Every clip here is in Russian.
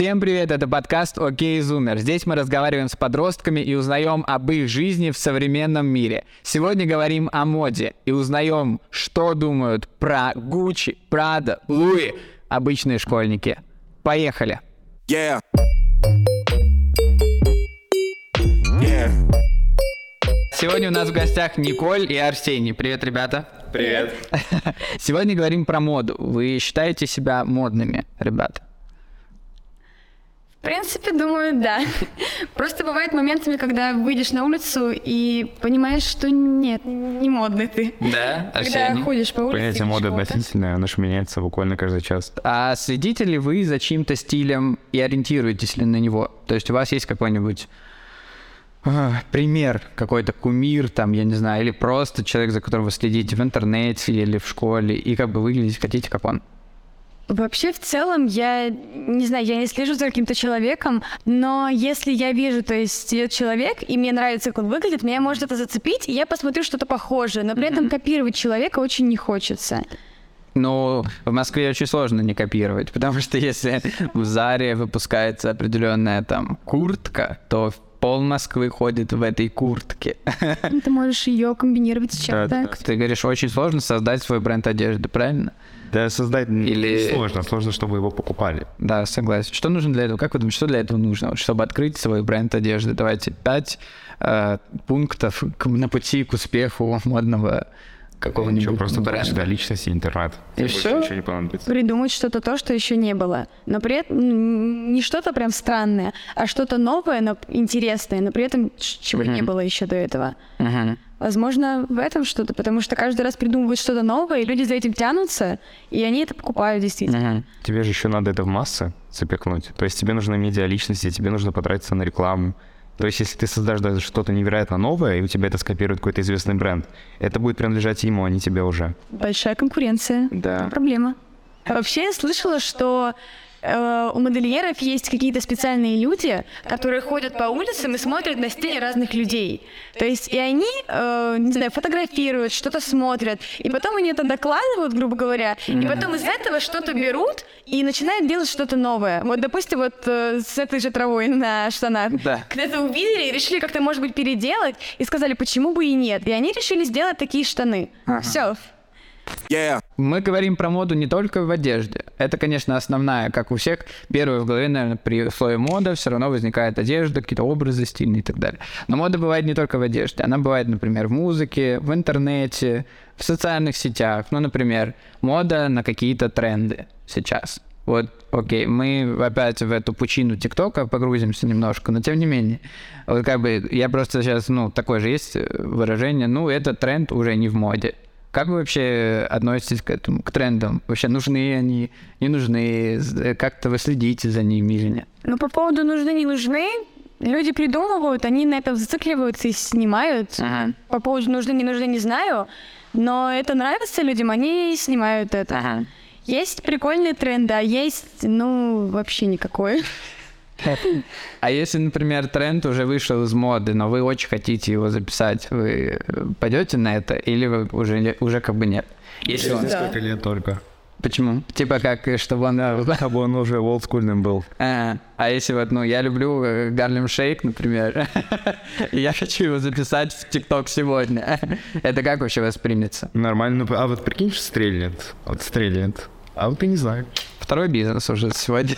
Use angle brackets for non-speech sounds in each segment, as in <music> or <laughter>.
Всем привет, это подкаст «Окей, Зумер». Здесь мы разговариваем с подростками и узнаем об их жизни в современном мире. Сегодня говорим о моде и узнаем, что думают про Гуччи, Прада, Луи обычные школьники. Поехали! Yeah. Yeah. Сегодня у нас в гостях Николь и Арсений. Привет, ребята. Привет. <laughs> Сегодня говорим про моду. Вы считаете себя модными, ребята? В принципе, думаю, да. <laughs> Просто бывает моментами, когда выйдешь на улицу и понимаешь, что нет, не модный ты. Да, Когда ходишь по улице. Понятие моды относительное, оно же меняется буквально каждый час. А следите ли вы за чьим-то стилем и ориентируетесь ли на него? То есть у вас есть какой-нибудь а, пример, какой-то кумир, там, я не знаю, или просто человек, за которым вы следите в интернете или в школе, и как бы выглядеть хотите, как он? Вообще, в целом, я не знаю, я не слежу за каким-то человеком, но если я вижу, то есть идет человек, и мне нравится, как он выглядит, меня может это зацепить, и я посмотрю что-то похожее, но при этом копировать человека очень не хочется. Ну, в Москве очень сложно не копировать, <laughs> потому что если в Заре выпускается определенная там куртка, то пол Москвы ходит в этой куртке. Ты можешь ее комбинировать с чем-то. Да, Ты говоришь, очень сложно создать свой бренд одежды, правильно? Да, создать Или- сложно, сложно, чтобы его покупали. Да, согласен. Что нужно для этого? Как вы думаете, что для этого нужно? Вот, чтобы открыть свой бренд одежды, давайте пять э, пунктов к- на пути к успеху модного какого-нибудь Ничего, просто бренда. брать, да, личность и интернет. И всё? Ничего не понадобится. придумать что-то то, что еще не было. Но при этом не что-то прям странное, а что-то новое, но интересное, но при этом чего не было еще до этого. Мгм. Возможно, в этом что-то, потому что каждый раз придумывают что-то новое, и люди за этим тянутся, и они это покупают действительно. Мгм. Тебе же еще надо это в массы запекнуть. То есть тебе нужны медиа-личности, тебе нужно потратиться на рекламу. То есть если ты создашь даже что-то невероятно новое, и у тебя это скопирует какой-то известный бренд, это будет принадлежать ему, а не тебе уже. Большая конкуренция. Да. Проблема. Вообще я слышала, что у модельеров есть какие-то специальные люди, которые ходят по улицам и смотрят на стиль разных людей. То есть и они, э, не знаю, фотографируют, что-то смотрят, и потом они это докладывают, грубо говоря, и потом из этого что-то берут и начинают делать что-то новое. Вот, допустим, вот э, с этой же травой на штанах. Да. Когда-то увидели и решили как-то, может быть, переделать, и сказали, почему бы и нет. И они решили сделать такие штаны. Все. Yeah. Мы говорим про моду не только в одежде. Это, конечно, основная, как у всех. Первое в голове, наверное, при слове мода все равно возникает одежда, какие-то образы стильные и так далее. Но мода бывает не только в одежде. Она бывает, например, в музыке, в интернете, в социальных сетях. Ну, например, мода на какие-то тренды сейчас. Вот, окей, мы опять в эту пучину ТикТока погрузимся немножко, но тем не менее, вот как бы я просто сейчас, ну, такое же есть выражение, ну, этот тренд уже не в моде. Как вы вообще относитесь к этому, к трендам? Вообще нужны они, не нужны? З- Как-то вы следите за ними или нет? Ну, по поводу нужны, не нужны, люди придумывают, они на этом зацикливаются и снимают. Ага. По поводу нужны, не нужны, не знаю, но это нравится людям, они снимают это. Есть прикольные тренды, а есть, ну, вообще никакой. А если, например, тренд уже вышел из моды, но вы очень хотите его записать, вы э, пойдете на это или вы уже, уже как бы нет? Если он- Несколько лет только. Почему? Типа как, э, чтобы он... <laughs> Чтобы он уже олдскульным был. А, а если вот, ну, я люблю э, Гарлем Шейк, например, <laughs> я хочу его записать в ТикТок сегодня, <laughs> это как вообще воспримется? Нормально. ну, А вот прикинь, что стрельнет. Вот стрельнет. А вот и не знаю. Второй бизнес уже сегодня.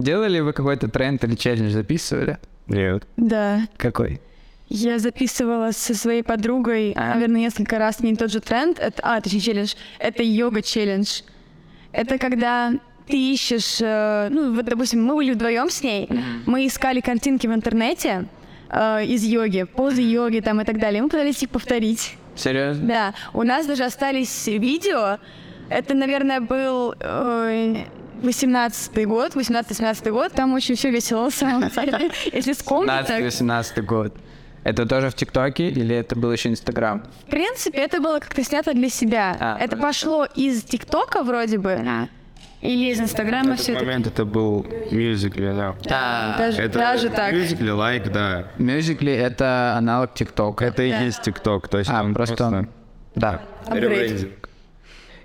Делали вы какой-то тренд или челлендж записывали? Нет. Да. Какой? Я записывала со своей подругой, А. наверное, несколько раз не тот же тренд. Это, а, точнее, челлендж. Это йога-челлендж. Это когда ты ищешь, э, ну, вот, допустим, мы были вдвоем с ней, мы искали картинки в интернете э, из йоги, позы йоги там и так далее. Мы пытались их повторить. Серьезно? Да, у нас даже остались видео. Это, наверное, был э, 18-й год, 18-17 год. Там очень все весело, на самом деле. <laughs> Если вспомнить, так. 17-18 год. Это тоже в ТикТоке или это был еще Инстаграм? В принципе, это было как-то снято для себя. А, это просто. пошло из ТикТока вроде бы, или из Инстаграма все таки момент это был мюзикли, да. Да. Даже, Это даже так. Мюзикли, лайк, да. Мюзикли — это аналог ТикТока. Это и есть ТикТок, то есть А, он просто он- Да. Апгрейд.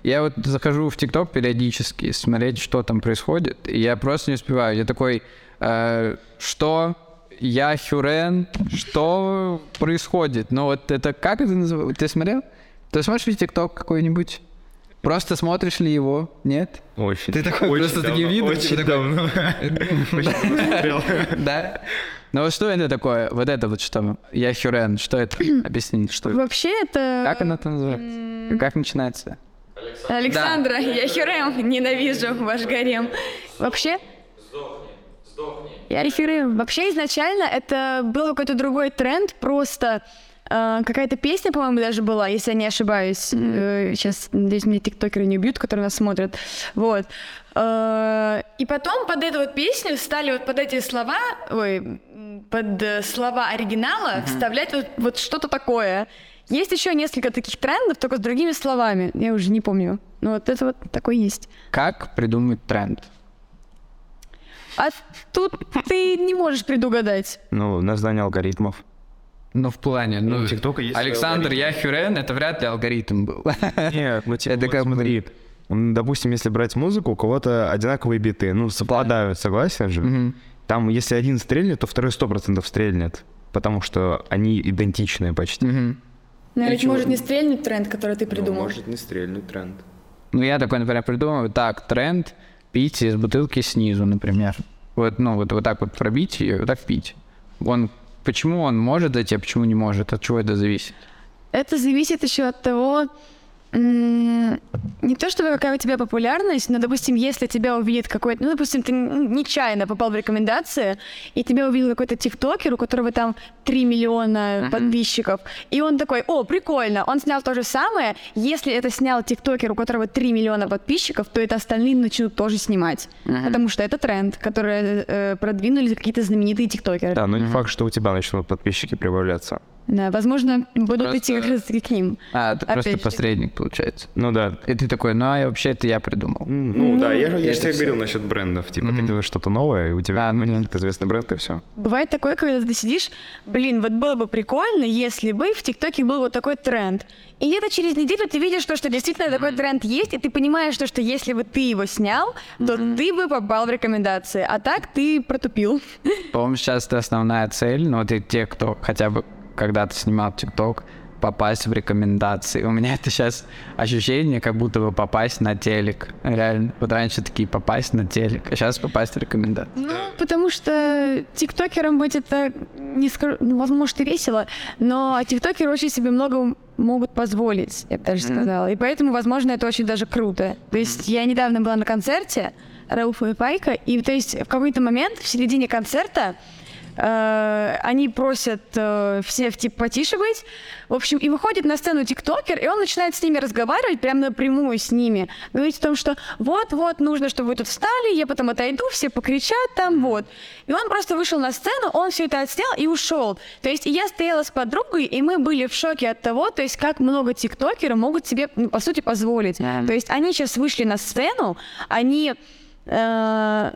Я вот захожу в ТикТок периодически, смотреть, что там происходит, и я просто не успеваю. Я такой, э, что? Я Хюрен? Что происходит? Ну вот это, как это называется? Ты смотрел? Ты смотришь ТикТок какой-нибудь? Просто смотришь ли его? Нет? Очень. Ты такой очень просто такие давно, виды, Очень давно. Смотрел. Да? Ну вот что это такое? Вот это вот что? Я Хюрен. Что это? Объясни, что это? Вообще это... Как она там называется? Как начинается? Александра, я Хюрем, ненавижу ваш гарем. Вообще... Я Хюрем. Вообще изначально это был какой-то другой тренд, просто э, какая-то песня, по-моему, даже была, если я не ошибаюсь. сейчас, надеюсь, меня тиктокеры не убьют, которые нас смотрят. Вот. Э, и потом под эту вот песню стали вот под эти слова, ой, под э, слова оригинала вставлять вот, вот что-то такое. Есть еще несколько таких трендов, только с другими словами. Я уже не помню. Но вот это вот такой есть. Как придумать тренд? А тут ты не можешь предугадать. Ну, на знание алгоритмов. Ну, в плане, ну, у ТикТока есть Александр Яхюрен, это вряд ли алгоритм был. Нет, ну типа, Это как смотри, допустим, если брать музыку, у кого-то одинаковые биты, ну, совпадают, согласен же? Там, если один стрельнет, то второй сто процентов стрельнет, потому что они идентичные почти. Мгм. Но ведь чего? может не стрельнуть тренд, который ты придумал. не стрельнуть тренд. Ну, я такой, например, придумываю, так, тренд пить из бутылки снизу, например. Вот, ну, вот, вот так вот пробить ее, вот так пить. Он, почему он может зайти, а почему не может? От чего это зависит? Это зависит еще от того, м, не то чтобы какая у тебя популярность, но, допустим, если тебя увидит какой-то, ну, допустим, ты нечаянно попал в рекомендации, и тебя увидел какой-то тиктокер, у которого там 3 миллиона подписчиков, и он такой, о, прикольно, он снял то же самое, если это снял тиктокер, у которого 3 миллиона подписчиков, то это остальные начнут тоже снимать, потому что это тренд, который э, продвинули какие-то знаменитые тиктокеры. Да, но не факт, что у тебя начнут подписчики прибавляться. Да, возможно, будут Просто- идти как раз к ним. А, это просто же. посредник, получается. Ну да. И ты такой, ну, а вообще это я придумал. Ну, да, я, же- я же это тебе говорил насчет брендов. Типа, ты делаешь что-то новое, и у тебя А, ну, ну, известный бренд, и все. Бывает такое, когда ты сидишь, блин, вот было бы прикольно, если бы в ТикТоке был вот такой тренд. И где-то через неделю ты видишь, то, что действительно такой тренд есть, и ты понимаешь, то, что если бы ты его снял, то ты бы попал в рекомендации. А так ты протупил. По-моему, сейчас это основная цель, ну, вот и те, кто хотя бы когда-то снимал ТикТок, попасть в рекомендации. У меня это сейчас ощущение, как будто бы попасть на телек. Реально. Вот раньше такие попасть на телек, а сейчас попасть в рекомендации. Ну, потому что тиктокерам быть это, не скажу, ну, возможно, и весело, но тиктокеры очень себе много могут позволить, я бы даже сказала. И поэтому, возможно, это очень даже круто. То есть я недавно была на концерте Рауфа и Пайка, и то есть в какой-то момент в середине концерта они просят э, всех типа потише быть. В общем, и выходит на сцену тиктокер, и он начинает с ними разговаривать прямо напрямую с ними. Говорить о том, что вот-вот, нужно, чтобы вы тут встали, я потом отойду, все покричат там, вот. И он просто вышел на сцену, он все это отснял и ушел. То есть я стояла с подругой, и мы были в шоке от того, то есть как много тиктокеров могут себе, ну, по сути, позволить. То есть они сейчас вышли на сцену, они... э,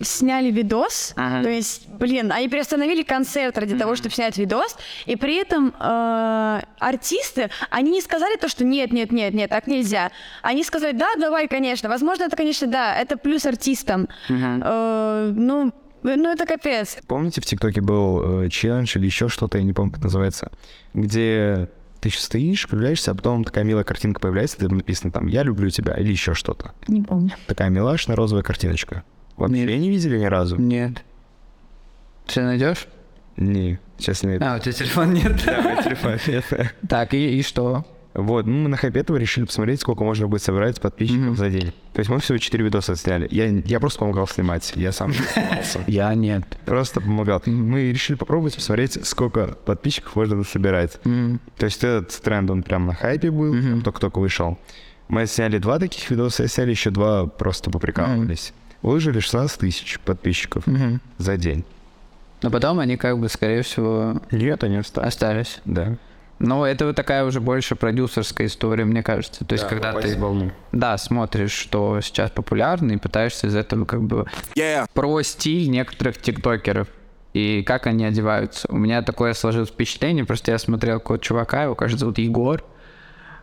сняли видос, то есть, блин, они приостановили концерт ради того, чтобы снять видос, и при этом э, артисты, они не сказали то, что нет, нет, нет, нет, так нельзя. Они сказали, да, давай, конечно, возможно, это, конечно, да, это плюс артистам. Э, ну, ну, это капец. Помните, в ТикТоке был э, челлендж или еще что-то, я не помню, как называется, где ты еще стоишь, кривляешься, а потом такая милая картинка появляется, где написано там «Я люблю тебя» или еще что-то. Не помню. Такая милашная розовая картиночка. Вообще не видели ни разу? Нет. Ты найдешь? Не, сейчас нет. А, у тебя телефон нет? <laughs> Да, телефон нет. Так, и, и что? Вот, ну, мы на хайпе этого решили посмотреть, сколько можно будет собирать подписчиков за день. То есть мы всего 4 видоса сняли. Я, я просто помогал снимать, я сам. <laughs> Я нет. Просто помогал. Мы решили попробовать посмотреть, сколько подписчиков можно собирать. То есть этот тренд, он прям на хайпе был, только-только вышел. Мы сняли два таких видоса, сняли еще два, просто поприкалывались. Выложили 16 тысяч подписчиков за день. Но потом они как бы, скорее всего, Нет, они остались. остались. Да. Но это вот такая уже больше продюсерская история, мне кажется. То есть, когда ты, волну. да, смотришь, что сейчас популярно, и пытаешься из этого как бы Yeah. про стиль некоторых тиктокеров и как они одеваются. У меня такое сложилось впечатление, просто я смотрел какого-то чувака, его, кажется, зовут Егор.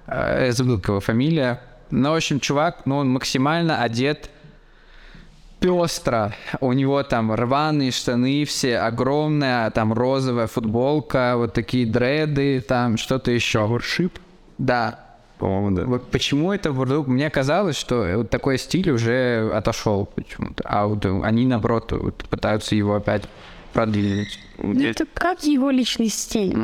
э, я забыл, его фамилия. Но, в общем, чувак, ну, он максимально одет пестро. У него там рваные штаны все, огромная там розовая футболка, вот такие дреды, там что-то еще. Powership, Да. по-моему, да. Вот почему это вдруг... Мне казалось, что вот такой стиль уже отошел почему-то. А вот они, наоборот, вот пытаются его опять продвинуть. Ну, Это как его личный стиль.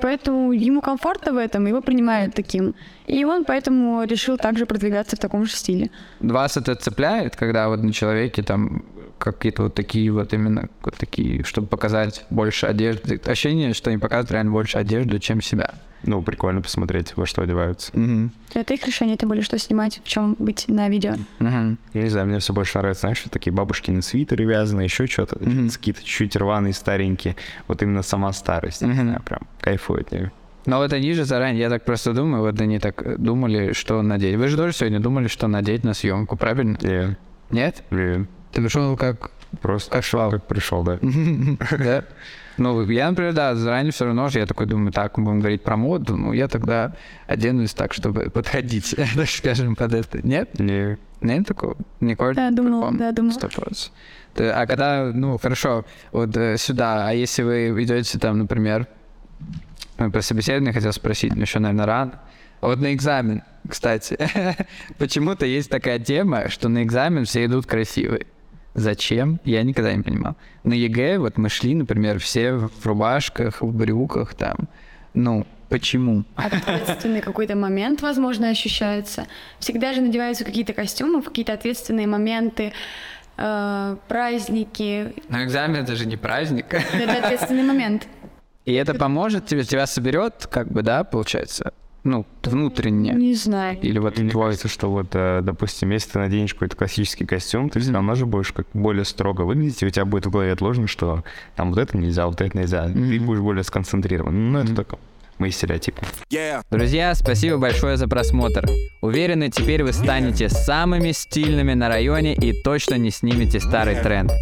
Поэтому ему комфортно в этом, его принимают таким. И он поэтому решил также продвигаться в таком же стиле. Вас это цепляет, когда вот на человеке там какие-то вот такие вот именно вот такие, чтобы показать больше одежды. Ощущение, что они показывают реально больше одежды, чем себя. Ну, прикольно посмотреть, во что одеваются. Это их решение, тем более, что снимать, в чем быть на видео. Мгм. Я не знаю, мне все больше нравится, знаешь, такие бабушкины свитеры вязаные, еще что-то, какие-то чуть-чуть рваные, старенькие. Вот именно сама старость, я не знаю, прям кайфую от нее. Но вот они же заранее, я так просто думаю, вот они так э, думали, что надеть. Вы же тоже сегодня думали, что надеть на съемку, правильно? Я, Нет? я Ты пришел как... просто Как швал. как пришел, да. <laughs> Да? Ну, я, например, да, заранее все равно же, я такой думаю, так, мы будем говорить про моду, ну, я тогда оденусь так, чтобы <laughs> подходить, <laughs> так скажем, под это. Нет? Не, Нет такого? Николь? Да, думал, да, думал. А когда, ну, хорошо, вот э, сюда, а если вы идете там, например, ну, про собеседование хотел спросить, но еще, наверное, рано. А Вот на экзамен, кстати, почему-то есть такая тема, что на экзамен все идут красивые. Зачем? Я никогда не понимал. На ЕГЭ вот мы шли, например, все в рубашках, в брюках там. Ну, почему? Ответственный какой-то момент, возможно, ощущается. Всегда же надеваются какие-то костюмы какие-то ответственные моменты, э, праздники. Но экзамен это же не праздник. Это ответственный момент. И это поможет тебе, тебя соберет, как бы, да, получается? Ну, внутренне. Не знаю. Или вот Мне твой... кажется, что вот, э, допустим, если ты наденешь какой-то классический костюм, ты все равно же будешь как более строго выглядеть, и у тебя будет в голове отложено, что там вот это нельзя, вот это нельзя. Ты будешь более сконцентрирован. Ну, это только мои стереотипы. Yeah. Друзья, спасибо большое за просмотр. Уверены, теперь вы станете самыми стильными на районе и точно не снимете старый тренд.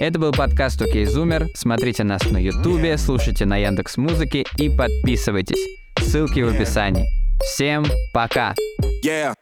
Это был подкаст «Окей, Зумер». Смотрите нас на Ютубе, слушайте на Яндекс Музыке и подписывайтесь. Ссылки в описании. Всем пока! Yeah.